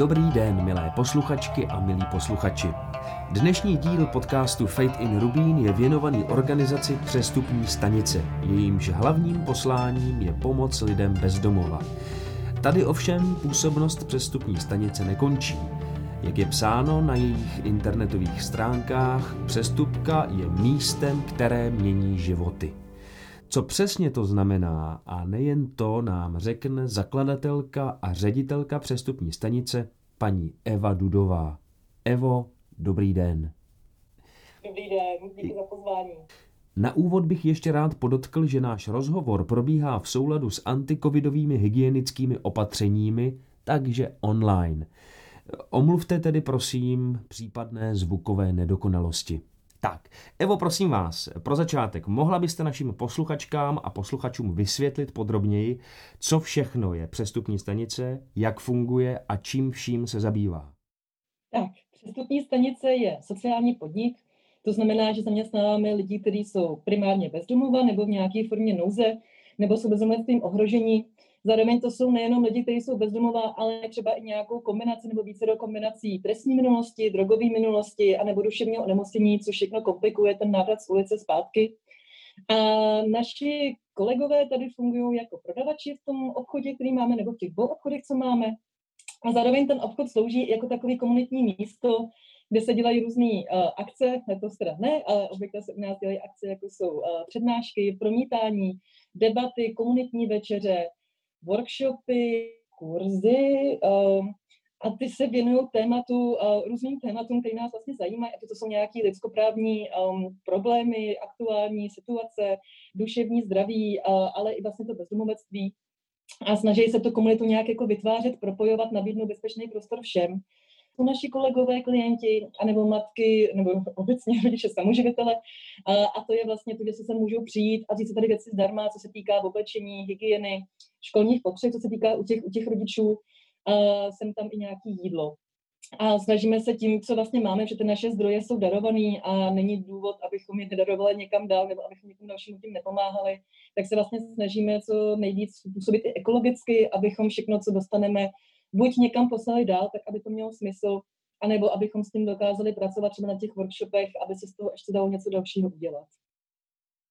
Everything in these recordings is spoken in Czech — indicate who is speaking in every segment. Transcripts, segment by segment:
Speaker 1: Dobrý den, milé posluchačky a milí posluchači. Dnešní díl podcastu Fate in Rubín je věnovaný organizaci Přestupní stanice. Jejímž hlavním posláním je pomoc lidem bez domova. Tady ovšem působnost Přestupní stanice nekončí. Jak je psáno na jejich internetových stránkách, přestupka je místem, které mění životy. Co přesně to znamená a nejen to nám řekne zakladatelka a ředitelka přestupní stanice paní Eva Dudová. Evo, dobrý den.
Speaker 2: Dobrý den, díky za pozvání.
Speaker 1: Na úvod bych ještě rád podotkl, že náš rozhovor probíhá v souladu s antikovidovými hygienickými opatřeními, takže online. Omluvte tedy prosím případné zvukové nedokonalosti. Tak, Evo, prosím vás, pro začátek, mohla byste našim posluchačkám a posluchačům vysvětlit podrobněji, co všechno je přestupní stanice, jak funguje a čím vším se zabývá?
Speaker 2: Tak, přestupní stanice je sociální podnik, to znamená, že zaměstnáváme lidi, kteří jsou primárně bezdomova nebo v nějaké formě nouze, nebo jsou bezdomovectvím ohrožení Zároveň to jsou nejenom lidi, kteří jsou bezdomová, ale třeba i nějakou kombinaci nebo více do kombinací trestní minulosti, drogové minulosti a nebo duševního onemocnění, což všechno komplikuje ten návrat z ulice zpátky. A naši kolegové tady fungují jako prodavači v tom obchodě, který máme, nebo v těch dvou obchodech, co máme. A zároveň ten obchod slouží jako takový komunitní místo, kde se dělají různé uh, akce, letos teda ne, ale obvykle se u nás dělají akce, jako jsou uh, přednášky, promítání, debaty, komunitní večeře, workshopy, kurzy um, a ty se věnují tématu, uh, různým tématům, které nás vlastně zajímají, a to jsou nějaké lidskoprávní um, problémy, aktuální situace, duševní zdraví, uh, ale i vlastně to bezdomovectví. A snaží se to komunitu nějak jako vytvářet, propojovat, nabídnout bezpečný prostor všem naši kolegové, klienti, anebo matky, nebo obecně rodiče samoživitele. A, a to je vlastně to, že se sem můžou přijít a říct si tady věci zdarma, co se týká oblečení, hygieny, školních potřeb, co se týká u těch, u těch rodičů. A jsem tam i nějaký jídlo. A snažíme se tím, co vlastně máme, že ty naše zdroje jsou darovaný a není důvod, abychom je nedarovali někam dál nebo abychom někomu dalšímu tím nepomáhali, tak se vlastně snažíme co nejvíc působit i ekologicky, abychom všechno, co dostaneme, buď někam poslali dál, tak aby to mělo smysl, anebo abychom s tím dokázali pracovat třeba na těch workshopech, aby se z toho ještě dalo něco dalšího udělat.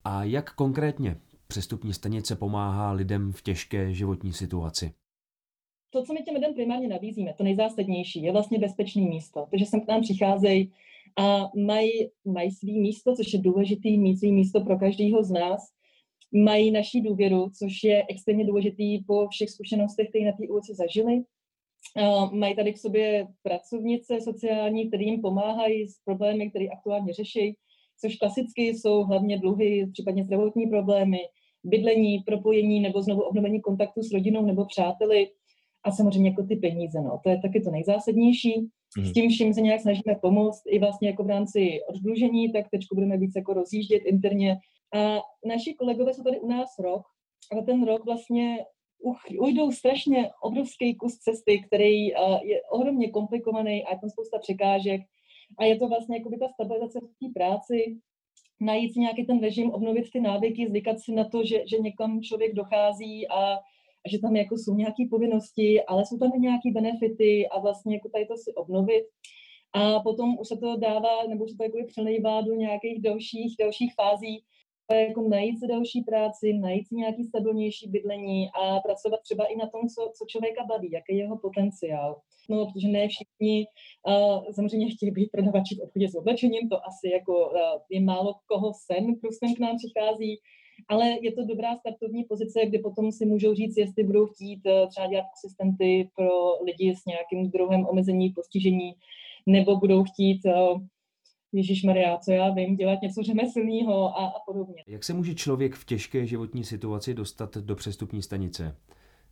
Speaker 1: A jak konkrétně přestupní stanice pomáhá lidem v těžké životní situaci?
Speaker 2: To, co my těm lidem primárně nabízíme, to nejzásadnější, je vlastně bezpečné místo. Takže sem k nám přicházejí a mají, mají svý místo, což je důležitý mít svý místo pro každého z nás. Mají naší důvěru, což je extrémně důležitý po všech zkušenostech, které na té ulici zažili. Mají tady k sobě pracovnice sociální, které jim pomáhají s problémy, které aktuálně řeší, což klasicky jsou hlavně dluhy, případně zdravotní problémy, bydlení, propojení nebo znovu obnovení kontaktu s rodinou nebo přáteli a samozřejmě jako ty peníze. No. To je taky to nejzásadnější. Mm. S tím vším se nějak snažíme pomoct i vlastně jako v rámci oddlužení, tak teď budeme víc jako rozjíždět interně. A naši kolegové jsou tady u nás rok a ten rok vlastně ujdou strašně obrovský kus cesty, který uh, je ohromně komplikovaný a je tam spousta překážek. A je to vlastně jako by ta stabilizace v té práci, najít si nějaký ten režim, obnovit ty návyky, zvykat si na to, že, že někam člověk dochází a, a že tam jako jsou nějaké povinnosti, ale jsou tam i nějaké benefity a vlastně jako tady to si obnovit. A potom už se to dává, nebo se to jako přelejvá do nějakých dalších, dalších fází, jako najít si další práci, najít si nějaký stabilnější bydlení a pracovat třeba i na tom, co, co člověka baví, jaký je jeho potenciál. No, protože ne všichni uh, samozřejmě chtějí být prodavači v obchodě s oblečením, to asi jako uh, je málo koho sen, kdo sem k nám přichází, ale je to dobrá startovní pozice, kde potom si můžou říct, jestli budou chtít uh, třeba dělat asistenty pro lidi s nějakým druhem omezení, postižení, nebo budou chtít uh, Ježíš Maria, co já vím, dělat něco řemeslného a, a podobně.
Speaker 1: Jak se může člověk v těžké životní situaci dostat do přestupní stanice?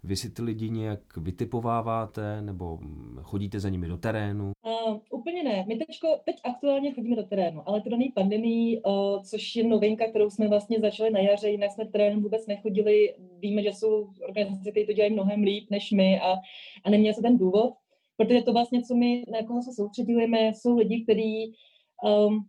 Speaker 1: Vy si ty lidi nějak vytipováváte nebo chodíte za nimi do terénu?
Speaker 2: Uh, úplně ne. My teďko, teď aktuálně chodíme do terénu, ale to daný pandemii, uh, což je novinka, kterou jsme vlastně začali na jaře, jinak jsme terénu vůbec nechodili. Víme, že jsou organizace, které to dělají mnohem líp než my a, a neměl se ten důvod, protože to vlastně, co my, na koho se soustředujeme, jsou lidi, kteří um,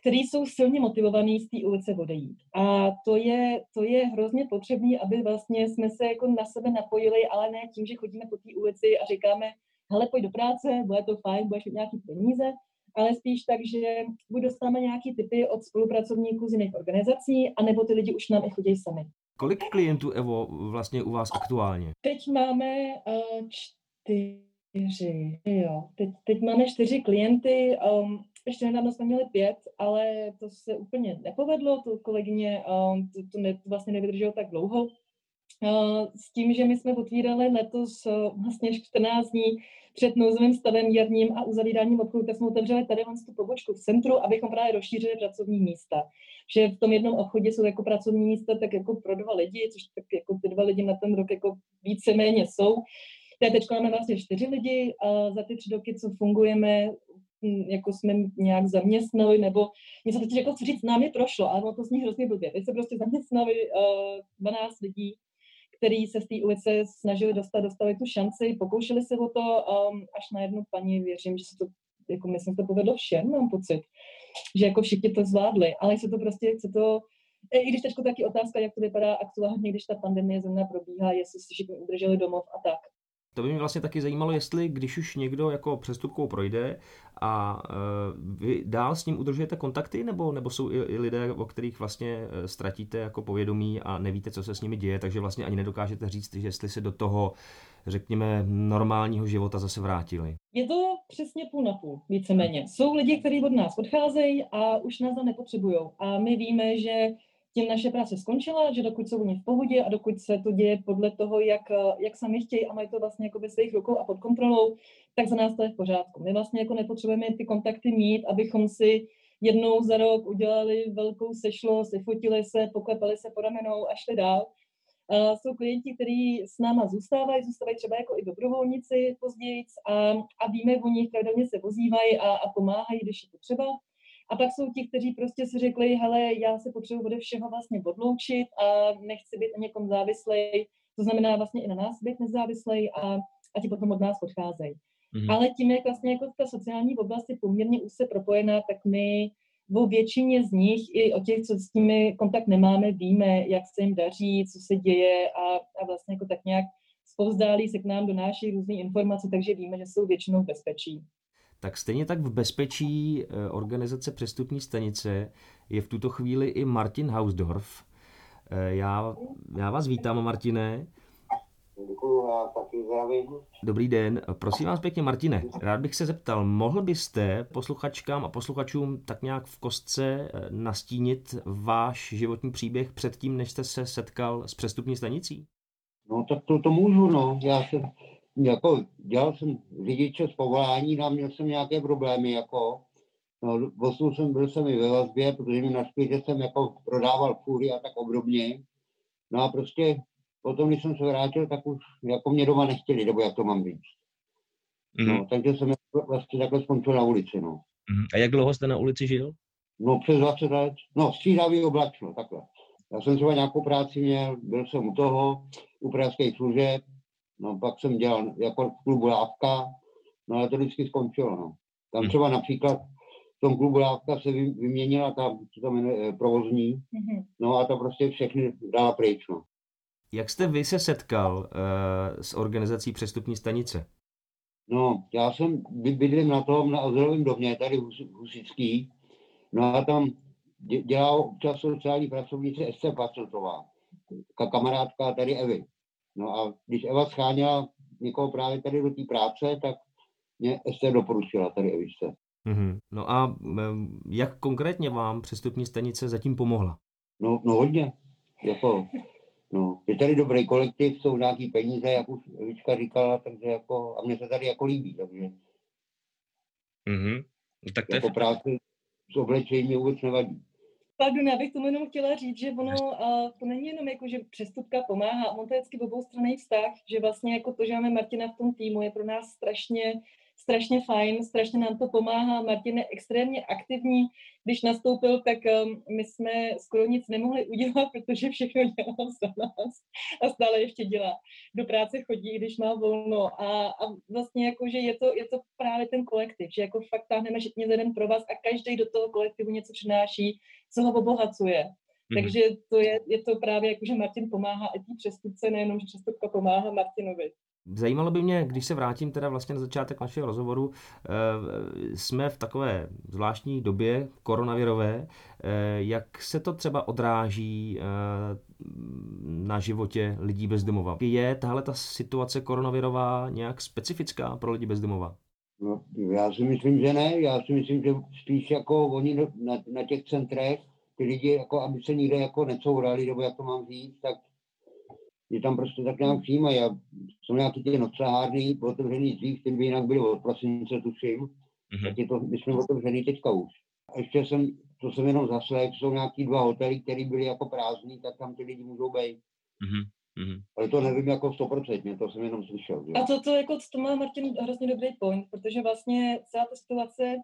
Speaker 2: který jsou silně motivovaný z té ulice odejít. A to je, to je hrozně potřebné, aby vlastně jsme se jako na sebe napojili, ale ne tím, že chodíme po té ulici a říkáme, hele, pojď do práce, bude to fajn, budeš mít nějaký peníze, ale spíš tak, že buď dostáváme nějaký typy od spolupracovníků z jiných organizací, anebo ty lidi už nám i chodí sami.
Speaker 1: Kolik klientů, Evo, vlastně u vás aktuálně?
Speaker 2: Teď máme uh, čtyři, jo. Teď, teď máme čtyři klienty, um, ještě nedávno jsme měli pět, ale to se úplně nepovedlo, to kolegyně um, to, to, ne, to vlastně nevydrželo tak dlouho. Uh, s tím, že my jsme otvírali letos uh, vlastně 14 dní před nouzovým stavem jarním a uzavíráním obchodu, tak jsme otevřeli tady tu pobočku v centru, abychom právě rozšířili pracovní místa. Že v tom jednom obchodě jsou jako pracovní místa tak jako pro dva lidi, což tak jako ty dva lidi na ten rok jako víceméně jsou. Teď máme vlastně čtyři lidi a za ty tři roky, co fungujeme, jako jsme nějak zaměstnali, nebo mě se teď jako chci říct, nám je prošlo, ale to zní hrozně blbě. Teď se prostě zaměstnali uh, 12 lidí který se z té ulice snažili dostat, dostali tu šanci, pokoušeli se o to, um, až na jednu paní věřím, že se to, jako myslím, to povedlo všem, mám pocit, že jako všichni to zvládli, ale se to prostě, se to, i když teď taky otázka, jak to vypadá aktuálně, když ta pandemie zrovna probíhá, jestli si všichni udrželi domov a tak.
Speaker 1: To by mě vlastně taky zajímalo, jestli když už někdo jako přestupkou projde a e, vy dál s ním udržujete kontakty, nebo, nebo jsou i, i lidé, o kterých vlastně e, ztratíte jako povědomí a nevíte, co se s nimi děje, takže vlastně ani nedokážete říct, že jestli se do toho, řekněme, normálního života zase vrátili.
Speaker 2: Je to přesně půl na půl, víceméně. Jsou lidi, kteří od nás odcházejí a už nás nepotřebují. A my víme, že tím naše práce skončila, že dokud jsou oni v pohodě a dokud se to děje podle toho, jak, jak sami chtějí a mají to vlastně jako ve svých rukou a pod kontrolou, tak za nás to je v pořádku. My vlastně jako nepotřebujeme ty kontakty mít, abychom si jednou za rok udělali velkou sešlo, fotili se, poklepali se po ramenou a šli dál. Uh, jsou klienti, kteří s náma zůstávají, zůstávají třeba jako i dobrovolníci později a, a víme o nich, pravidelně se vozívají a, a pomáhají, když je to třeba. A pak jsou ti, kteří prostě si řekli, hele, já se potřebuji ode všeho vlastně odloučit a nechci být na někom závislej, to znamená vlastně i na nás být nezávislej a, a ti potom od nás odcházejí. Mm-hmm. Ale tím, jak vlastně jako ta sociální oblast je poměrně úzce propojená, tak my o většině z nich, i o těch, co s nimi kontakt nemáme, víme, jak se jim daří, co se děje a, a vlastně jako tak nějak spouzdálí se k nám donáší různé informace, takže víme, že jsou většinou v bezpečí
Speaker 1: tak stejně tak v bezpečí eh, organizace přestupní stanice je v tuto chvíli i Martin Hausdorf. Eh, já, já vás vítám, Martine.
Speaker 3: Děkuji a taky zdravím.
Speaker 1: Dobrý den. Prosím vás pěkně, Martine, rád bych se zeptal, mohl byste posluchačkám a posluchačům tak nějak v kostce eh, nastínit váš životní příběh předtím, než jste se setkal s přestupní stanicí?
Speaker 3: No tak to, to můžu, no. Já jsem jako dělal jsem řidiče z povolání, no a měl jsem nějaké problémy, jako no, vlastně jsem, byl jsem i ve vazbě, protože mi našli, že jsem jako prodával fůry a tak obdobně. No a prostě potom, když jsem se vrátil, tak už jako mě doma nechtěli, nebo jak to mám říct. Mm. No, takže jsem vlastně takhle skončil na ulici, no.
Speaker 1: Mm. A jak dlouho jste na ulici žil?
Speaker 3: No přes 20 let, no střídavý oblačno, takhle. Já jsem třeba nějakou práci měl, byl jsem u toho, u pražských služeb, No pak jsem dělal jako v klubu Lávka, no ale to vždycky skončilo. No. Tam hmm. třeba například v tom klubu Lávka se vyměnila ta, co tam jmenuje, eh, provozní, mm-hmm. no a to prostě všechny dala pryč. No.
Speaker 1: Jak jste vy se setkal uh, s organizací přestupní stanice?
Speaker 3: No, já jsem bydlím na tom, na Azylovém domě, tady Husický, no a tam dělá občas sociální pracovnice Esther Pacotová, kamarádka tady Evy. No a když Eva scháněla někoho právě tady do té práce, tak mě Ester doporučila tady Evičce.
Speaker 1: Mm-hmm. No a jak konkrétně vám přestupní stanice zatím pomohla?
Speaker 3: No, no hodně. Jako, no, je tady dobrý kolektiv, jsou nějaký peníze, jak už Evička říkala, takže jako, a mně se tady jako líbí, takže
Speaker 1: mm-hmm. tak to
Speaker 3: jako
Speaker 1: je...
Speaker 3: práce s oblečením vůbec nevadí.
Speaker 2: Pardon, já bych tomu jenom chtěla říct, že ono, uh, to není jenom jako, že přestupka pomáhá, on to je vždycky oboustranný vztah, že vlastně jako to, že máme Martina v tom týmu, je pro nás strašně strašně fajn, strašně nám to pomáhá. Martin je extrémně aktivní. Když nastoupil, tak um, my jsme skoro nic nemohli udělat, protože všechno dělal za nás a stále ještě dělá. Do práce chodí, když má volno a, a vlastně jako, že je to, je to právě ten kolektiv, že jako fakt táhneme všichni za den pro vás a každý do toho kolektivu něco přináší, co ho obohacuje. Mm-hmm. Takže to je, je to právě jako, že Martin pomáhá i té přestupce, nejenom, že přestupka pomáhá Martinovi.
Speaker 1: Zajímalo by mě, když se vrátím teda vlastně na začátek našeho rozhovoru, eh, jsme v takové zvláštní době koronavirové, eh, jak se to třeba odráží eh, na životě lidí bez domova? Je tahle ta situace koronavirová nějak specifická pro lidi bez domova?
Speaker 3: No, já si myslím, že ne. Já si myslím, že spíš jako oni na, na těch centrech, ty lidi, jako aby se nikde jako necourali, nebo jak to mám říct, tak je tam prostě tak nějak přijímají. Já jsou nějaký ty nocehárny otevřený dřív, ty by jinak byly od prosince, tuším. Mm-hmm. Tak je to, my jsme otevřený teďka už. A ještě jsem, to jsem jenom zaslech, jsou nějaký dva hotely, které byly jako prázdný, tak tam ty lidi můžou být. Mm-hmm. Mm-hmm. Ale to nevím jako 100%, to jsem jenom slyšel.
Speaker 2: Že? A to, to, jako, to má Martin hrozně dobrý point, protože vlastně celá ta situace,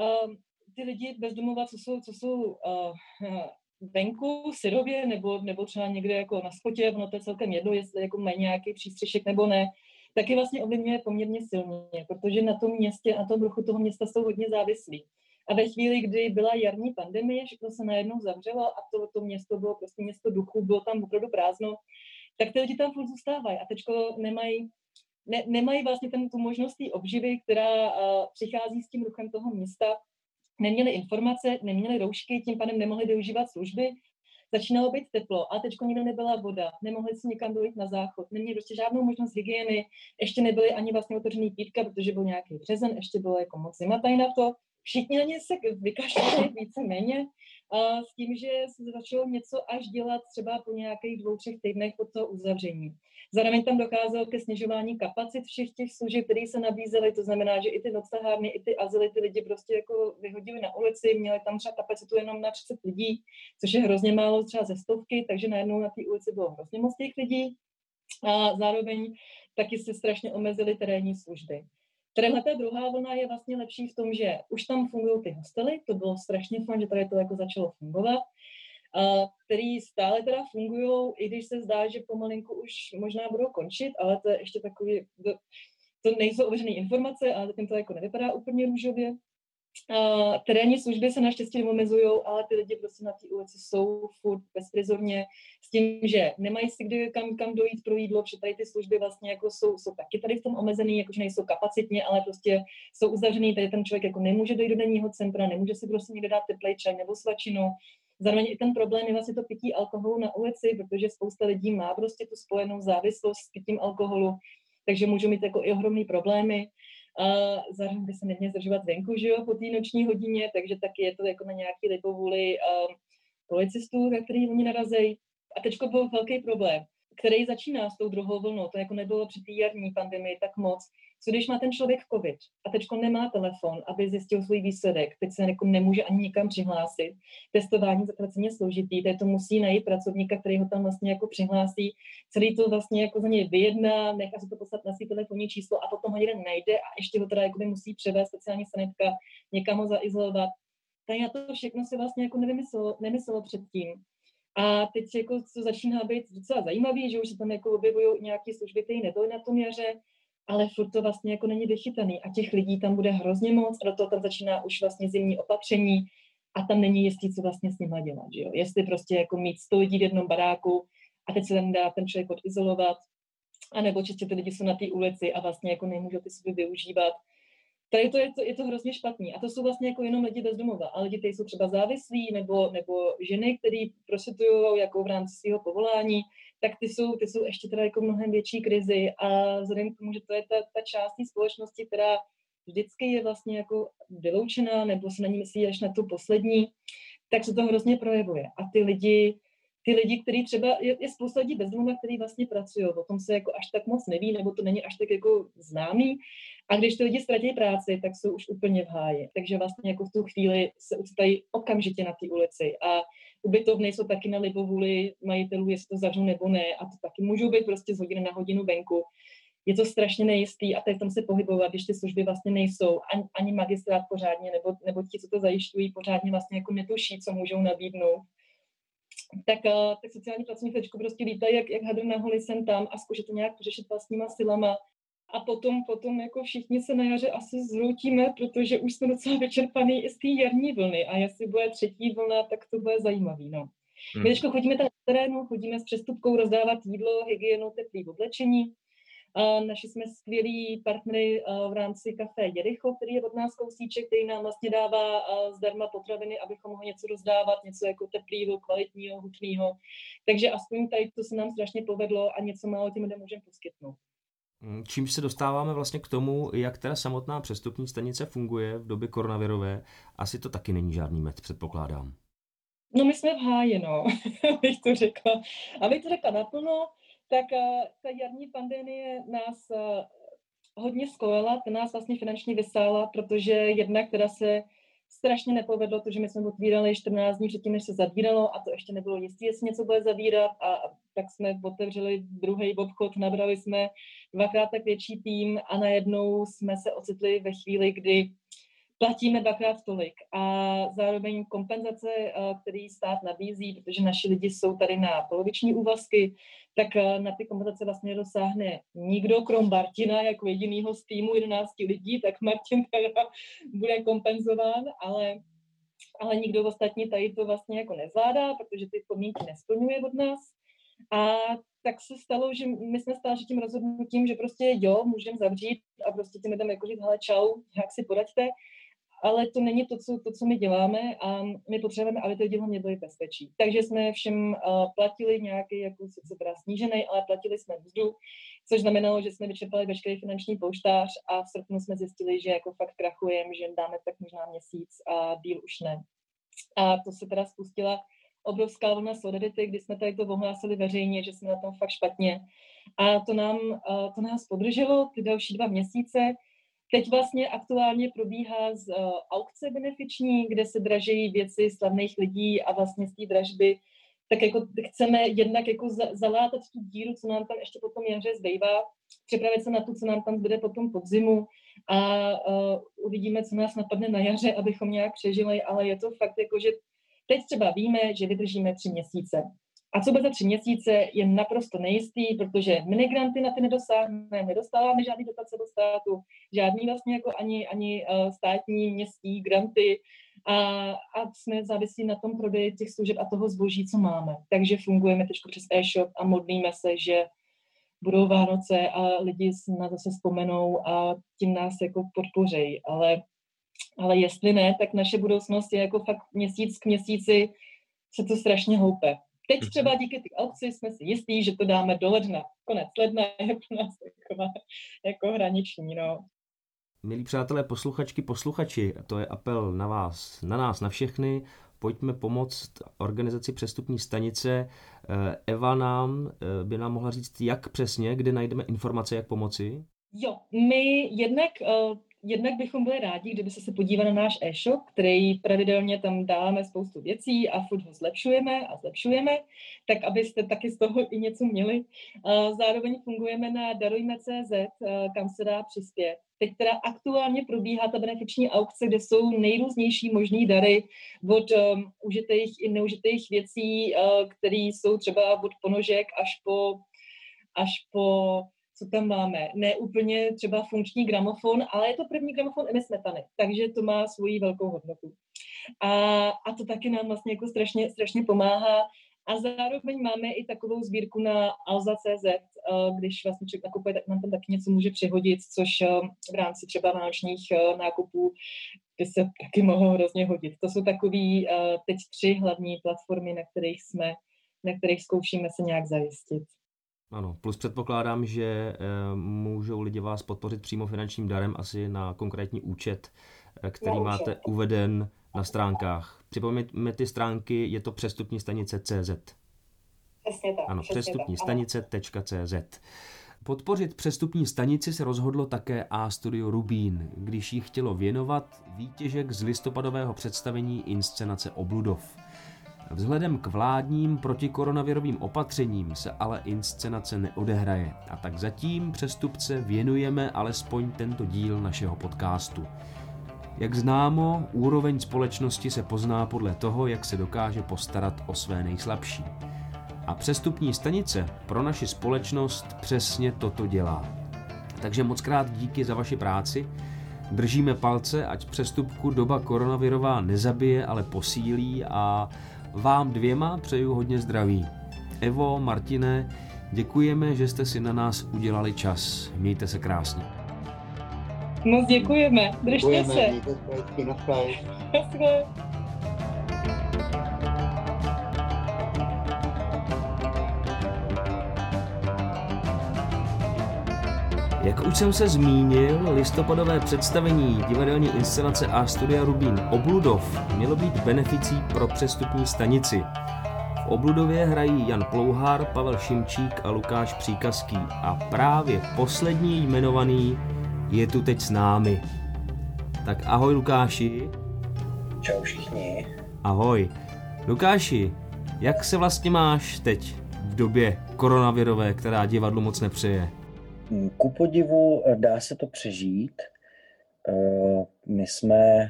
Speaker 2: uh, ty lidi bezdomova, co jsou, co jsou uh, venku, syrově, nebo, nebo třeba někde jako na spotě, ono to je celkem jedno, jestli jako mají nějaký přístřešek nebo ne, taky vlastně ovlivňuje poměrně silně, protože na tom městě, na tom ruchu toho města jsou hodně závislí. A ve chvíli, kdy byla jarní pandemie, všechno se najednou zavřelo a to, to město bylo prostě město duchu, bylo tam opravdu prázdno, tak ty lidi tam furt zůstávají a teďko nemají, ne, nemají vlastně ten, tu možnost té obživy, která uh, přichází s tím ruchem toho města, neměli informace, neměli roušky, tím pádem nemohli využívat služby, začínalo být teplo a teď nikdo nebyla voda, nemohli si někam dojít na záchod, neměli prostě žádnou možnost hygieny, ještě nebyly ani vlastně otevřený pítka, protože byl nějaký březen, ještě bylo jako moc zima tady na to, všichni na ně se vykašlali víceméně s tím, že se začalo něco až dělat třeba po nějakých dvou, třech týdnech po toho uzavření. Zároveň tam docházelo ke snižování kapacit všech těch služeb, které se nabízely, to znamená, že i ty noclehárny, i ty azyly, ty lidi prostě jako vyhodili na ulici, měli tam třeba kapacitu jenom na 30 lidí, což je hrozně málo třeba ze stovky, takže najednou na té ulici bylo hrozně moc těch lidí. A zároveň taky se strašně omezily terénní služby. Tadyhle ta druhá vlna je vlastně lepší v tom, že už tam fungují ty hostely, to bylo strašně fajn, že tady to jako začalo fungovat, a který stále teda fungují, i když se zdá, že pomalinku už možná budou končit, ale to je ještě takový, to, nejsou ověřené informace, ale zatím to jako nevypadá úplně růžově. A terénní služby se naštěstí neomezují, ale ty lidi prostě na té ulici jsou furt bezprizorně s tím, že nemají si kdy kam, kam dojít pro jídlo, protože tady ty služby vlastně jako jsou, jsou taky tady v tom omezený, jakože nejsou kapacitně, ale prostě jsou uzavřený, tady ten člověk jako nemůže dojít do denního centra, nemůže si prostě někde dát teplej čaj nebo svačinu, Zároveň i ten problém je vlastně to pití alkoholu na ulici, protože spousta lidí má prostě tu spojenou závislost s pitím alkoholu, takže můžou mít jako i ohromné problémy. A zároveň by se neměl zdržovat venku, že jo, po té noční hodině, takže taky je to jako na nějaký lipovůli um, policistů, na který oni narazejí. A teďko byl velký problém, který začíná s tou druhou vlnou. To jako nebylo při té jarní pandemii tak moc, co když má ten člověk COVID a teď nemá telefon, aby zjistil svůj výsledek, teď se jako nemůže ani nikam přihlásit. Testování zatraceně složitý, teď to musí najít pracovníka, který ho tam vlastně jako přihlásí, celý to vlastně jako za něj vyjedná, nechá se to poslat na svý telefonní číslo a potom ho jeden najde a ještě ho teda jako musí převést speciální sanitka, někam ho zaizolovat. Tady na to všechno se vlastně jako nevymyslelo, nemyslelo předtím. A teď jako to začíná být docela zajímavý, že už se tam jako objevují nějaké služby, které nebyly na tom jaře, ale furt to vlastně jako není vychytaný a těch lidí tam bude hrozně moc a do toho tam začíná už vlastně zimní opatření a tam není jistý, co vlastně s nimi dělat, že jo? Jestli prostě jako mít 100 lidí v jednom baráku a teď se tam dá ten člověk odizolovat, anebo čistě ty lidi jsou na té ulici a vlastně jako nemůžou ty sobě využívat. Tady to je, to je to hrozně špatný. A to jsou vlastně jako jenom lidi bez domova. A lidi, kteří jsou třeba závislí, nebo, nebo ženy, které prostitují jako v rámci svého povolání, tak ty jsou, ty jsou ještě teda jako mnohem větší krizi a vzhledem k tomu, že to je ta, ta část společnosti, která vždycky je vlastně jako vyloučená nebo se na ní myslí až na tu poslední, tak se to hrozně projevuje. A ty lidi, ty lidi, kteří třeba, je, je spousta lidí bezdomova, kteří vlastně pracují, o tom se jako až tak moc neví, nebo to není až tak jako známý. A když ty lidi ztratí práci, tak jsou už úplně v háji. Takže vlastně jako v tu chvíli se ocitají okamžitě na té ulici. A ubytovny jsou taky na libovůli majitelů, jestli to zavřou nebo ne. A to taky můžou být prostě z hodiny na hodinu venku. Je to strašně nejistý a teď tam se pohybovat, když ty služby vlastně nejsou. Ani, ani magistrát pořádně, nebo, nebo ti, co to zajišťují, pořádně vlastně jako netuší, co můžou nabídnout tak, uh, tak sociální pracovníci prostě lítají jak, jak hadr na holi sem tam a zkouší to nějak řešit vlastníma silama. A potom, potom jako všichni se na jaře asi zhroutíme, protože už jsme docela vyčerpaný i z té jarní vlny a jestli bude třetí vlna, tak to bude zajímavý. No. Hmm. My chodíme tam na terénu, chodíme s přestupkou rozdávat jídlo, hygienu, teplý oblečení naši jsme skvělí partnery v rámci kafe Jericho, který je od nás kousíček, který nám vlastně dává zdarma potraviny, abychom mohli něco rozdávat, něco jako teplého, kvalitního, hutného. Takže aspoň tady to se nám strašně povedlo a něco málo těm lidem můžeme poskytnout.
Speaker 1: Mm, čím se dostáváme vlastně k tomu, jak teda samotná přestupní stanice funguje v době koronavirové, asi to taky není žádný med, předpokládám.
Speaker 2: No my jsme v háji, no, abych to řekla. Abych to řekla naplno, tak uh, ta jarní pandemie nás uh, hodně skojila, ta nás vlastně finančně vysála, protože jedna, která se strašně nepovedlo to, že my jsme otvírali 14 dní předtím, než se zavíralo a to ještě nebylo jistý, jestli něco bude zavírat a tak jsme otevřeli druhý obchod, nabrali jsme dvakrát tak větší tým a najednou jsme se ocitli ve chvíli, kdy platíme dvakrát tolik a zároveň kompenzace, eh, který stát nabízí, protože naši lidi jsou tady na poloviční úvazky, tak eh, na ty kompenzace vlastně nedosáhne nikdo, krom Martina, jako jedinýho z týmu 11 lidí, tak Martin teda bude kompenzován, ale, ale nikdo ostatní tady to vlastně jako nezvládá, protože ty podmínky nesplňuje od nás. A tak se stalo, že my jsme stáli tím rozhodnutím, že prostě jo, můžeme zavřít a prostě těm lidem jako říct, hele čau, jak si poraďte, ale to není to co, to, co my děláme a my potřebujeme, aby to dělo byly bezpečí. Takže jsme všem uh, platili nějaký, jako sice teda snížený, ale platili jsme mzdu, což znamenalo, že jsme vyčerpali veškerý finanční pouštář a v srpnu jsme zjistili, že jako fakt krachujeme, že dáme tak možná měsíc a díl už ne. A to se teda spustila obrovská vlna solidarity, kdy jsme tady to ohlásili veřejně, že jsme na tom fakt špatně. A to, nám, uh, to nás podrželo ty další dva měsíce. Teď vlastně aktuálně probíhá z uh, aukce benefiční, kde se dražejí věci slavných lidí a vlastně z té dražby tak jako chceme jednak jako za, zalátat tu díru, co nám tam ještě potom jaře zbývá, připravit se na to, co nám tam zbyde potom podzimu a uh, uvidíme, co nás napadne na jaře, abychom nějak přežili, ale je to fakt jako, že teď třeba víme, že vydržíme tři měsíce. A co bude za tři měsíce, je naprosto nejistý, protože minigranty na ty nedosáhneme, nedostáváme žádný dotace do státu, žádný vlastně jako ani, ani uh, státní městský granty a, a jsme závislí na tom prodeji těch služeb a toho zboží, co máme. Takže fungujeme teď přes e-shop a modlíme se, že budou Vánoce a lidi na to se vzpomenou a tím nás jako podpořejí. Ale, ale jestli ne, tak naše budoucnost je jako fakt měsíc k měsíci se to strašně houpe. Teď mhm. třeba díky ty aukci jsme si jistí, že to dáme do ledna. Konec ledna je pro nás taková jako hraniční, no.
Speaker 1: Milí přátelé, posluchačky, posluchači, to je apel na vás, na nás, na všechny. Pojďme pomoct organizaci přestupní stanice. Eh, Eva nám eh, by nám mohla říct, jak přesně, kde najdeme informace, jak pomoci?
Speaker 2: Jo, my jednak uh, jednak bychom byli rádi, kdyby se podívali na náš e-shop, který pravidelně tam dáváme spoustu věcí a furt ho zlepšujeme a zlepšujeme, tak abyste taky z toho i něco měli. Zároveň fungujeme na darujme.cz, kam se dá přispět. Teď teda aktuálně probíhá ta benefiční aukce, kde jsou nejrůznější možný dary od um, užitých i neužitých věcí, uh, které jsou třeba od ponožek až po, až po co tam máme. Ne úplně třeba funkční gramofon, ale je to první gramofon Emy Smetany, takže to má svoji velkou hodnotu. A, a to taky nám vlastně jako strašně, strašně pomáhá. A zároveň máme i takovou sbírku na alza.cz, eh, když vlastně člověk nakupuje, tak nám tam taky něco může přihodit, což eh, v rámci třeba vánočních eh, nákupů by se taky mohlo hrozně hodit. To jsou takové teď tři hlavní platformy, na kterých jsme, na kterých zkoušíme se nějak zajistit.
Speaker 1: Ano, plus předpokládám, že e, můžou lidi vás podpořit přímo finančním darem asi na konkrétní účet, e, který no, máte uveden na stránkách. Připomeňme ty stránky, je to přestupní stanice CZ.
Speaker 2: Přesně tak.
Speaker 1: Ano, přestupní stanice.cz. Podpořit přestupní stanici se rozhodlo také A Studio Rubín, když jí chtělo věnovat výtěžek z listopadového představení inscenace Obludov. Vzhledem k vládním protikoronavirovým opatřením se ale inscenace neodehraje a tak zatím přestupce věnujeme alespoň tento díl našeho podcastu. Jak známo, úroveň společnosti se pozná podle toho, jak se dokáže postarat o své nejslabší. A přestupní stanice pro naši společnost přesně toto dělá. Takže moc krát díky za vaši práci. Držíme palce, ať přestupku doba koronavirová nezabije, ale posílí a vám dvěma přeju hodně zdraví. Evo, Martine, Děkujeme, že jste si na nás udělali čas. Mějte se krásně.
Speaker 2: Moc děkujeme. Držte
Speaker 3: Děkujeme,
Speaker 2: se.
Speaker 3: mějte se hezky,
Speaker 1: Jak už jsem se zmínil, listopadové představení divadelní inscenace a studia Rubín Obludov mělo být beneficí pro přestupní stanici. V Obludově hrají Jan Plouhar, Pavel Šimčík a Lukáš Příkazký a právě poslední jmenovaný je tu teď s námi. Tak ahoj Lukáši.
Speaker 4: Čau všichni.
Speaker 1: Ahoj. Lukáši, jak se vlastně máš teď v době koronavirové, která divadlu moc nepřeje?
Speaker 4: Mm, Ku podivu eh, dá se to přežít. Eh, My jsme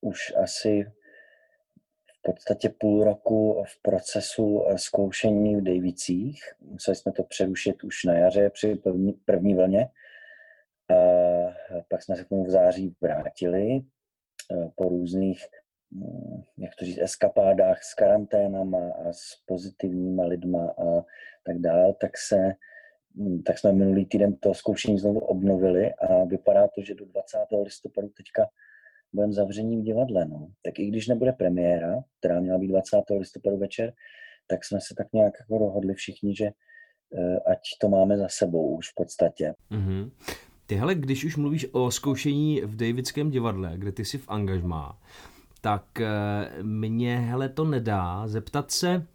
Speaker 4: už asi v podstatě půl roku v procesu eh, zkoušení v Davicích. Museli jsme to přerušit už na jaře při první, první vlně. A pak jsme se k tomu v září vrátili po různých, mm, jak to říct, eskapádách s karanténama a s pozitivníma lidma a tak dále, tak se tak jsme minulý týden to zkoušení znovu obnovili a vypadá to, že do 20. listopadu teďka budeme zavření v divadle. No. Tak i když nebude premiéra, která měla být 20. listopadu večer, tak jsme se tak nějak jako dohodli všichni, že eh, ať to máme za sebou už v podstatě.
Speaker 1: Mhm. Ty hele, když už mluvíš o zkoušení v Davidském divadle, kde ty jsi v angažmá, tak eh, mě hele to nedá zeptat se,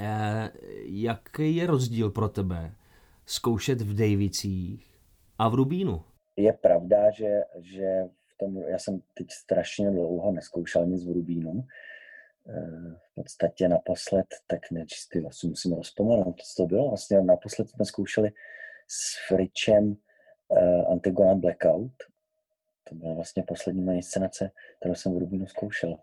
Speaker 1: eh, jaký je rozdíl pro tebe zkoušet v Davicích a v Rubínu?
Speaker 4: Je pravda, že, že v tom, já jsem teď strašně dlouho neskoušel nic v Rubínu. Eh, V podstatě naposled, tak nečistý, asi musím rozpomenout, co to bylo. Vlastně naposled jsme zkoušeli s Fričem uh, Antigona Blackout. To byla vlastně poslední moje inscenace, kterou jsem v Rubínu zkoušel.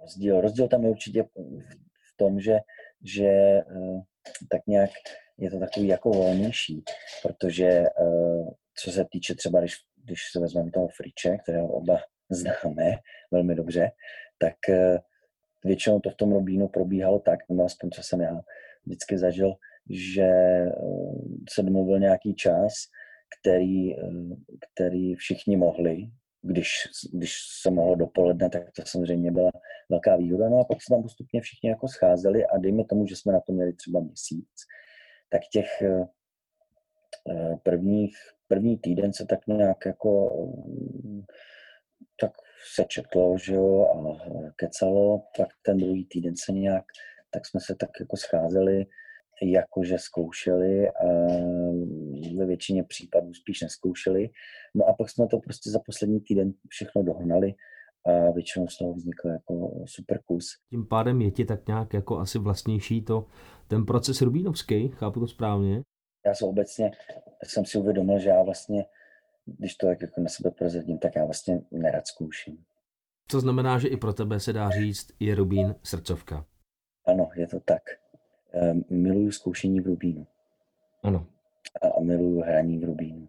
Speaker 4: Rozdíl, rozdíl tam je určitě v, tom, že, že uh, tak nějak je to takový jako volnější, protože uh, co se týče třeba, když, když se vezmeme toho Friče, kterého oba známe velmi dobře, tak uh, většinou to v tom Rubínu probíhalo tak, nebo aspoň co jsem já vždycky zažil, že uh, se domluvil nějaký čas, který, který všichni mohli, když, když se mohlo dopoledne, tak to samozřejmě byla velká výhoda. No a pak se tam postupně všichni jako scházeli a dejme tomu, že jsme na to měli třeba měsíc, tak těch eh, eh, prvních, první týden se tak nějak jako mm, tak se četlo, že jo, a kecalo, pak ten druhý týden se nějak, tak jsme se tak jako scházeli, jakože zkoušeli a ve většině případů spíš neskoušeli. No a pak jsme to prostě za poslední týden všechno dohnali a většinou z toho vznikl jako super kus.
Speaker 1: Tím pádem je ti tak nějak jako asi vlastnější to, ten proces rubínovský, chápu to správně?
Speaker 4: Já jsem obecně, jsem si uvědomil, že já vlastně, když to tak jako na sebe prozradím, tak já vlastně nerad zkouším.
Speaker 1: To znamená, že i pro tebe se dá říct, je Rubín srdcovka.
Speaker 4: Ano, je to tak. Ehm, Miluju zkoušení v Rubínu
Speaker 1: Ano,
Speaker 4: a miluju hraní v Rubínu.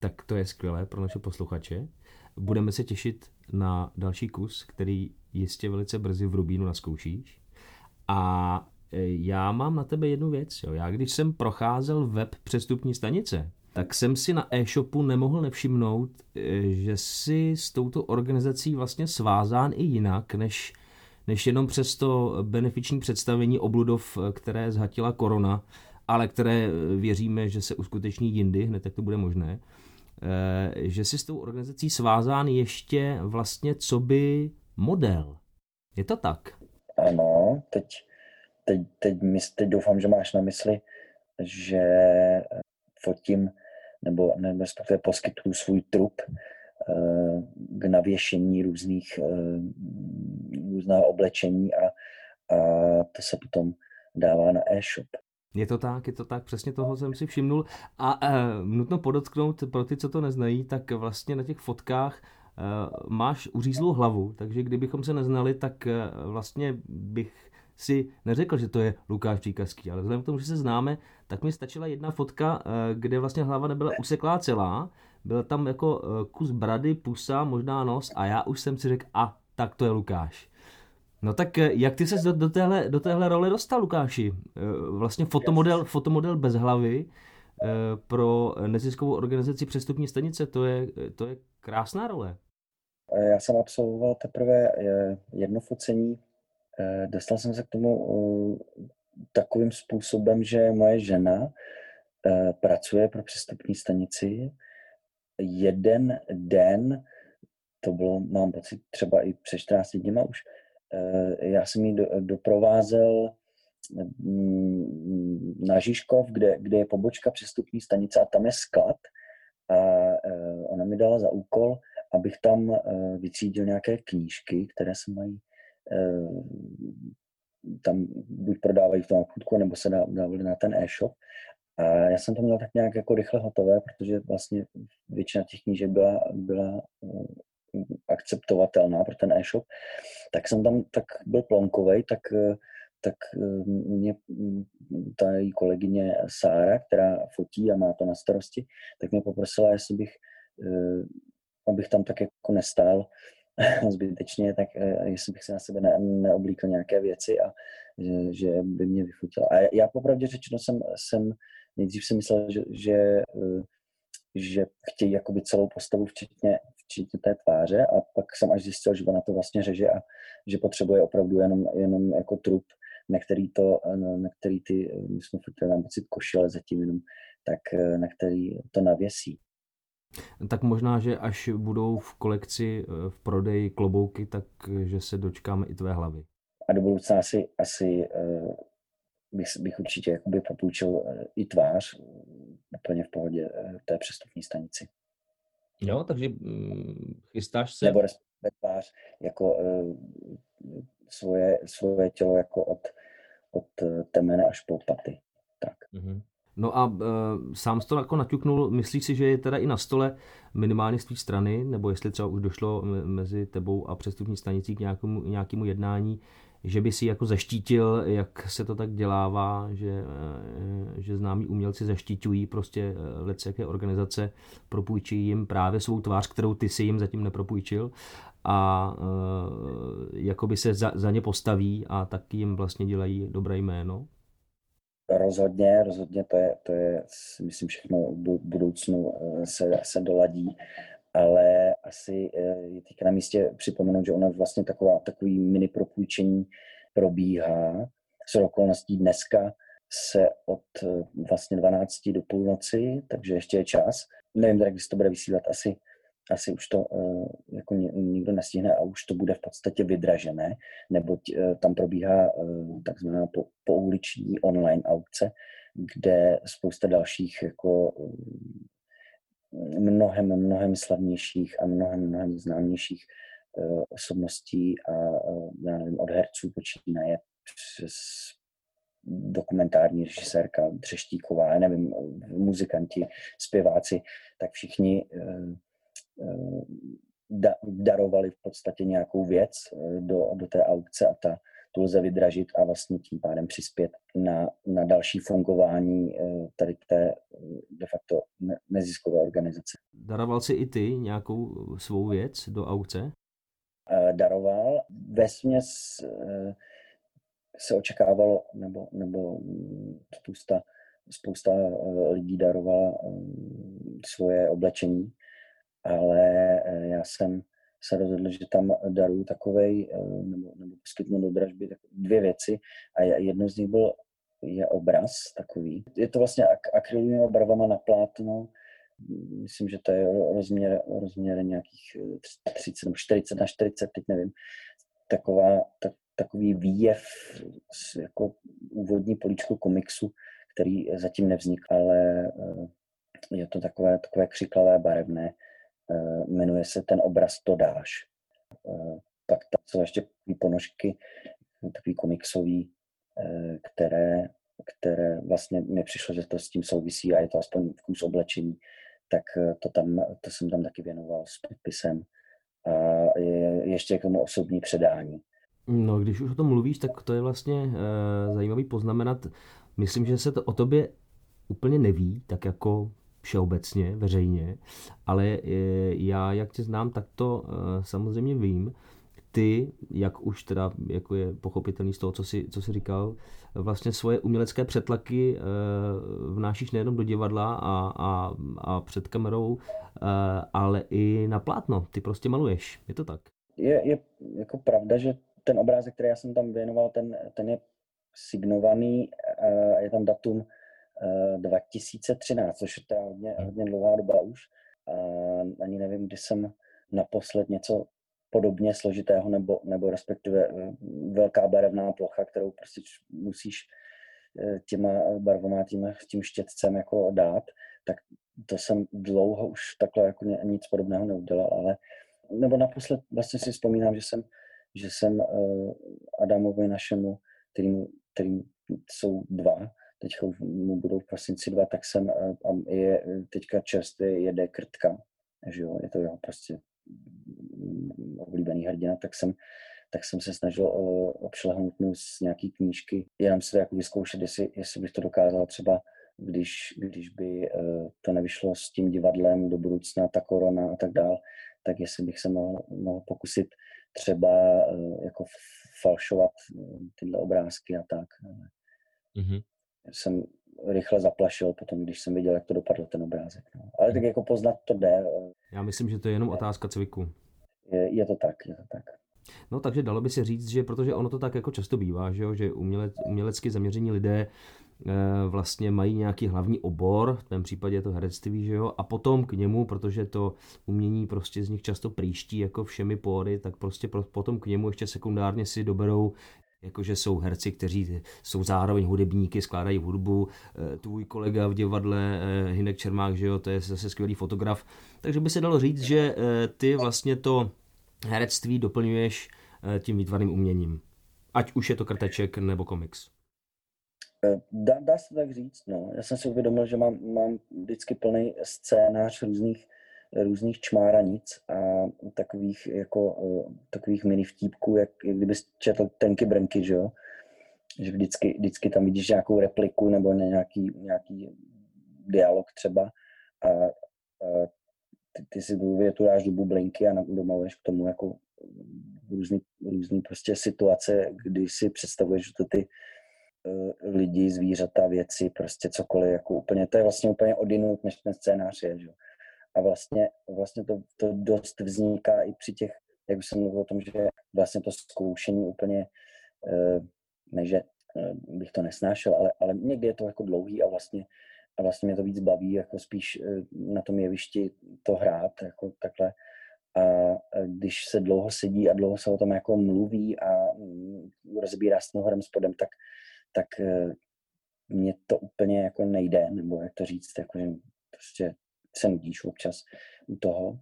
Speaker 1: tak to je skvělé pro naše posluchače. Budeme se těšit na další kus, který jistě velice brzy v Rubínu naskoušíš. A já mám na tebe jednu věc. Jo. Já když jsem procházel web přestupní stanice, tak jsem si na e-shopu nemohl nevšimnout, e, že si s touto organizací vlastně svázán i jinak, než, než jenom přes to benefiční představení obludov, e, které zhatila korona, ale které věříme, že se uskuteční jindy, hned jak to bude možné, že si s tou organizací svázán ještě vlastně co by model. Je to tak?
Speaker 4: Ano, teď, teď, teď, teď doufám, že máš na mysli, že eh, fotím nebo, nebo respektive poskytuju svůj trup eh, k navěšení různých eh, různého oblečení a, a to se potom dává na e-shop.
Speaker 1: Je to tak, je to tak, přesně toho jsem si všimnul. A e, nutno podotknout, pro ty, co to neznají, tak vlastně na těch fotkách e, máš uřízlou hlavu, takže kdybychom se neznali, tak e, vlastně bych si neřekl, že to je Lukáš Příkazký, ale vzhledem k tomu, že se známe, tak mi stačila jedna fotka, e, kde vlastně hlava nebyla useklá celá, byl tam jako e, kus brady, pusa, možná nos a já už jsem si řekl, a tak to je Lukáš. No tak eh, jak ty se do, do, téhle, do téhle role dostal, Lukáši? Eh, vlastně fotomodel, fotomodel bez hlavy eh, pro neziskovou organizaci Přestupní stanice, to je, to je krásná role.
Speaker 4: Já jsem absolvoval teprve jedno focení. Dostal jsem se k tomu takovým způsobem, že moje žena pracuje pro přestupní stanici. Jeden den, to bylo, mám pocit, třeba i před 14 dněma už, Eh, já jsem ji doprovázel mm, na Žižkov, kde, kde je pobočka přestupní stanice a tam je sklad. A eh, ona mi dala za úkol, abych tam eh, vytřídil nějaké knížky, které se mají tam buď prodávají v tom obchodku, nebo se dávali na ten e-shop. A já jsem to měl tak nějak jako rychle hotové, protože vlastně většina těch knížek byla, byla akceptovatelná pro ten e-shop, tak jsem tam tak byl plonkovej, tak, tak mě ta její kolegyně Sára, která fotí a má to na starosti, tak mě poprosila, jestli bych, eh, abych tam tak jako nestál zbytečně, tak eh, jestli bych se na sebe ne, neoblíkl nějaké věci a že, že by mě vyfotila. A já popravdě řečeno jsem, jsem nejdřív si myslel, že, že, eh, že chtějí jakoby celou postavu, včetně, včetně té tváře a pak jsem až zjistil, že ona to vlastně řeže a že potřebuje opravdu jenom, jenom jako trup, na který, to, na který ty, my jsme fotili mám pocit košile zatím jenom, tak na který to navěsí.
Speaker 1: Tak možná, že až budou v kolekci v prodeji klobouky, tak že se dočkáme i tvé hlavy.
Speaker 4: A do budoucna asi, asi bych, bych určitě jakoby popůjčil i tvář úplně v pohodě té přestupní stanici.
Speaker 1: Jo, takže mm, chystáš se...
Speaker 4: Nebo respektive tvář jako svoje, svoje tělo jako od, od eh, temene až po paty. Tak. Mm-hmm.
Speaker 1: No a uh, sám to jako naťuknul, myslíš si, že je teda i na stole minimálně z té strany, nebo jestli třeba už došlo mezi tebou a přestupní stanicí k nějakému, nějakému jednání, že by si jako zaštítil, jak se to tak dělává, že, eh, že známí umělci zaštítují prostě eh, jaké organizace, propůjčí jim právě svou tvář, kterou ty si jim zatím nepropůjčil a e, jakoby se za, za ně postaví a taky jim vlastně dělají dobré jméno?
Speaker 4: Rozhodně, rozhodně to je, to je myslím, všechno v budoucnu se, se doladí ale asi eh, je teď na místě připomenout, že ona vlastně taková, takový mini propůjčení probíhá. S okolností dneska se od eh, vlastně 12 do půlnoci, takže ještě je čas. Nevím, jak se to bude vysílat, asi, asi už to uh, jako nikdo nestihne a už to bude v podstatě vydražené, neboť uh, tam probíhá uh, takzvaná po, pouliční online aukce, kde spousta dalších jako mnohem, mnohem slavnějších a mnohem, mnohem známějších osobností a já nevím, od herců počínaje přes dokumentární režisérka Třeštíková, nevím, muzikanti, zpěváci, tak všichni da, darovali v podstatě nějakou věc do, do té aukce a ta tu lze vydražit a vlastně tím pádem přispět na, na další fungování eh, tady té eh, de facto neziskové organizace.
Speaker 1: Daroval si i ty nějakou svou věc do aukce?
Speaker 4: Eh, daroval. Ve směs se očekávalo, nebo, nebo spousta, spousta lidí darovala svoje oblečení, ale já jsem se rozhodl, že tam daruju takovej, eh, nebo, nebo poskytnu do dražby dvě věci a jedno z nich byl je obraz takový. Je to vlastně ak- akrylovými barvama na plátno, myslím, že to je rozměr, rozměr nějakých 30 nebo 40 na 40, teď nevím. Taková, tak, takový výjev, jako úvodní políčko komiksu, který zatím nevznikl, ale eh, je to takové, takové křiklavé, barevné Eh, jmenuje se ten obraz To dáš. Eh, pak tam jsou ještě ponožky, takový komiksový, eh, které, které vlastně mi přišlo, že to s tím souvisí a je to aspoň vkus oblečení, tak to, tam, to jsem tam taky věnoval s podpisem. A je, ještě k tomu osobní předání.
Speaker 1: No, když už o tom mluvíš, tak to je vlastně e, zajímavý poznamenat. Myslím, že se to o tobě úplně neví, tak jako všeobecně, veřejně, ale eh, já, jak tě znám, tak to eh, samozřejmě vím. ty, jak už teda jako je pochopitelný z toho, co jsi, co jsi říkal, vlastně svoje umělecké přetlaky e, vnášíš nejenom do divadla a, a, a před kamerou, e, ale i na plátno. Ty prostě maluješ, je to tak?
Speaker 4: Je, je jako pravda, že ten obrázek, který já jsem tam věnoval, ten, ten je signovaný je tam datum 2013, což je teda hodně, hodně dlouhá doba už. A ani nevím, kdy jsem naposled něco podobně složitého, nebo, nebo respektive eh, velká barevná plocha, kterou prostě musíš eh, těma barvama, tím, tím štětcem jako dát, tak to jsem dlouho už takhle jako nic podobného neudělal, ale nebo naposled vlastně si vzpomínám, že jsem, že jsem Adamovi našemu, kterým, kterým jsou dva, už mu budou v prosinci dva, tak jsem, uh, a je teďka čerstvě jede krtka, že jo, je to jeho prostě oblíbený hrdina, tak jsem, tak jsem se snažil obšlehnout mu z nějaký knížky, jenom to jako vyzkoušet, jestli, jestli bych to dokázal třeba když, když by eh, to nevyšlo s tím divadlem do budoucna, ta korona a tak dál, tak jestli bych se mohl, mohl pokusit třeba eh, jako falšovat eh, tyhle obrázky a tak. Mm-hmm. Jsem rychle zaplašil potom, když jsem viděl, jak to dopadlo ten obrázek. No. Ale tak jako poznat to jde.
Speaker 1: Já myslím, že to je jenom otázka cviku.
Speaker 4: Je, je to tak, je to tak.
Speaker 1: No takže dalo by se říct, že protože ono to tak jako často bývá, že, jo, že uměle, umělecky zaměření lidé e, vlastně mají nějaký hlavní obor, v tom případě je to herectví, že jo, a potom k němu, protože to umění prostě z nich často příští jako všemi pory, tak prostě pro, potom k němu ještě sekundárně si doberou jakože jsou herci, kteří jsou zároveň hudebníky, skládají hudbu, eh, tvůj kolega v divadle eh, Hinek Čermák, že jo, to je zase skvělý fotograf, takže by se dalo říct, že ty vlastně to herectví doplňuješ eh, tím výtvarným uměním. Ať už je to krteček nebo komiks.
Speaker 4: Eh, dá, dá se tak říct, no. Já jsem si uvědomil, že mám, mám vždycky plný scénář různých, různých čmáranic a takových, jako, eh, takových mini vtípků, jak, jak kdyby četl tenky brnky, že jo? Že vždycky, vždycky tam vidíš nějakou repliku nebo nějaký, nějaký dialog třeba a, a ty, ty si tu větu dáš do bublinky a domaluješ k tomu jako různý, různý prostě situace, kdy si představuješ, že to ty uh, lidi, zvířata, věci, prostě cokoliv, jako úplně, to je vlastně úplně odinut, než ten scénář je, že? A vlastně, vlastně to, to dost vzniká i při těch, jak už jsem mluvil o tom, že vlastně to zkoušení úplně, uh, ne, že uh, bych to nesnášel, ale, ale někdy je to jako dlouhý a vlastně a vlastně mě to víc baví, jako spíš eh, na tom jevišti to hrát, jako takhle. A když se dlouho sedí a dlouho se o tom jako mluví a mm, rozbírá s nohorem spodem, tak, tak eh, mně to úplně jako nejde, nebo jak to říct, jako, že prostě se nudíš občas u toho,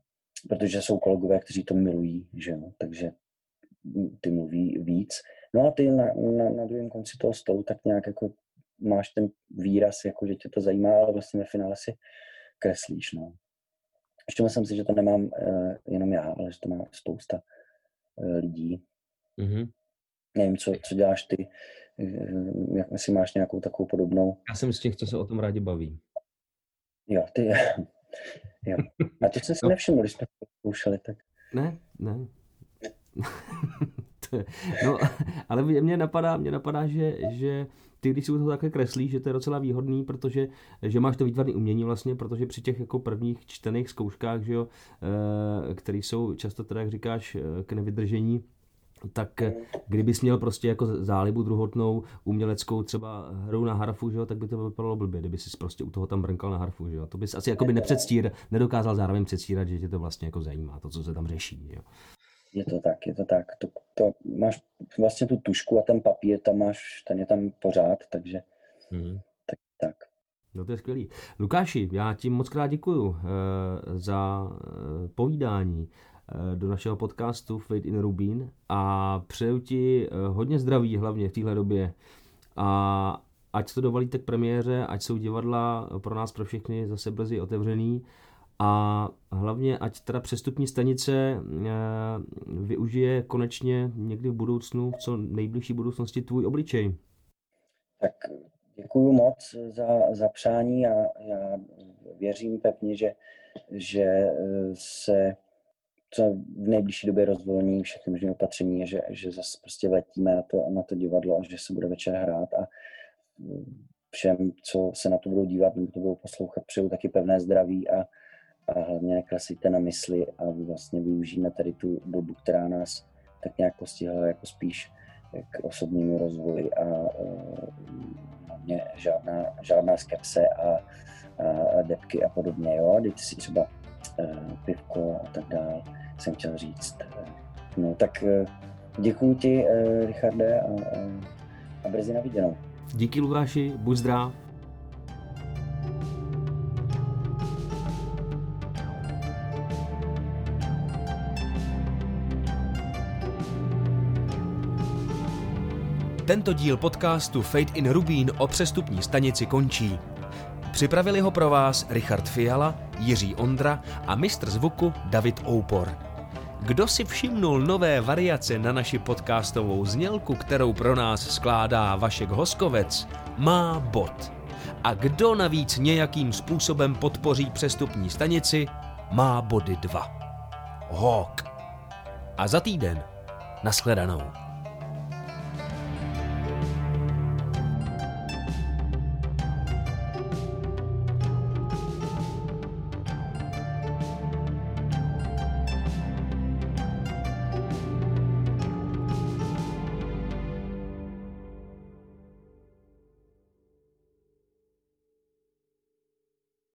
Speaker 4: protože jsou kolegové, kteří to milují, že jo, takže ty mluví víc. No a ty na, na, na druhém konci toho stolu tak nějak jako máš ten výraz, jako že tě to zajímá, ale vlastně ve finále si kreslíš. No. Ještě myslím si, že to nemám uh, jenom já, ale že to má spousta uh, lidí. Mm-hmm. Nevím, co, co děláš ty, uh, jak si máš nějakou takovou podobnou.
Speaker 1: Já jsem z těch, co se o tom rádi baví.
Speaker 4: Jo, ty jo. A to jsem si no. nevšiml, když jsme to zkoušeli, tak.
Speaker 1: Ne, ne. no, ale mě napadá, mě napadá, že, že ty, když si to takhle kreslíš, že to je docela výhodný, protože že máš to výtvarné umění vlastně, protože při těch jako prvních čtených zkouškách, že jo, eh, které jsou často teda, jak říkáš, eh, k nevydržení, tak kdybys měl prostě jako zálibu druhotnou uměleckou třeba hru na harfu, že jo, tak by to vypadalo blbě, kdyby si prostě u toho tam brnkal na harfu, že jo. To bys asi jako by nepředstír, nedokázal zároveň předstírat, že tě to vlastně jako zajímá, to, co se tam řeší, jo.
Speaker 4: Je to tak, je to tak. To, to máš vlastně tu tušku a ten papír, tam máš, ten je tam pořád, takže mm. tak, tak.
Speaker 1: No to je skvělý. Lukáši, já ti moc krát děkuju e, za e, povídání do našeho podcastu Fate in Rubín a přeju ti e, hodně zdraví, hlavně v téhle době. A ať to dovolíte k premiéře, ať jsou divadla pro nás, pro všechny zase brzy otevřený a hlavně, ať teda přestupní stanice eh, využije konečně někdy v budoucnu, v co nejbližší budoucnosti tvůj obličej.
Speaker 4: Tak děkuji moc za, za přání a já věřím pevně, že, že eh, se co v nejbližší době rozvolní všechny možné opatření, že, že zase prostě letíme na to, na to divadlo a že se bude večer hrát a všem, co se na to budou dívat nebo to budou poslouchat, přeju taky pevné zdraví a, a hlavně neklasíte na mysli a vlastně využijeme tady tu dobu, která nás tak nějak postihla jako spíš k osobnímu rozvoji a hlavně žádná, žádná skepse a, a depky a podobně, jo, dejte si třeba pivko a tak dále, jsem chtěl říct. No tak uh, děkuji ti, Richarde, a, a, brzy na viděnou.
Speaker 1: Díky Lukáši, buď zdrav. Tento díl podcastu Fate in Rubín o přestupní stanici končí. Připravili ho pro vás Richard Fiala, Jiří Ondra a mistr zvuku David Oupor. Kdo si všimnul nové variace na naši podcastovou znělku, kterou pro nás skládá Vašek Hoskovec, má bod. A kdo navíc nějakým způsobem podpoří přestupní stanici, má body dva. Hawk. A za týden. Naschledanou.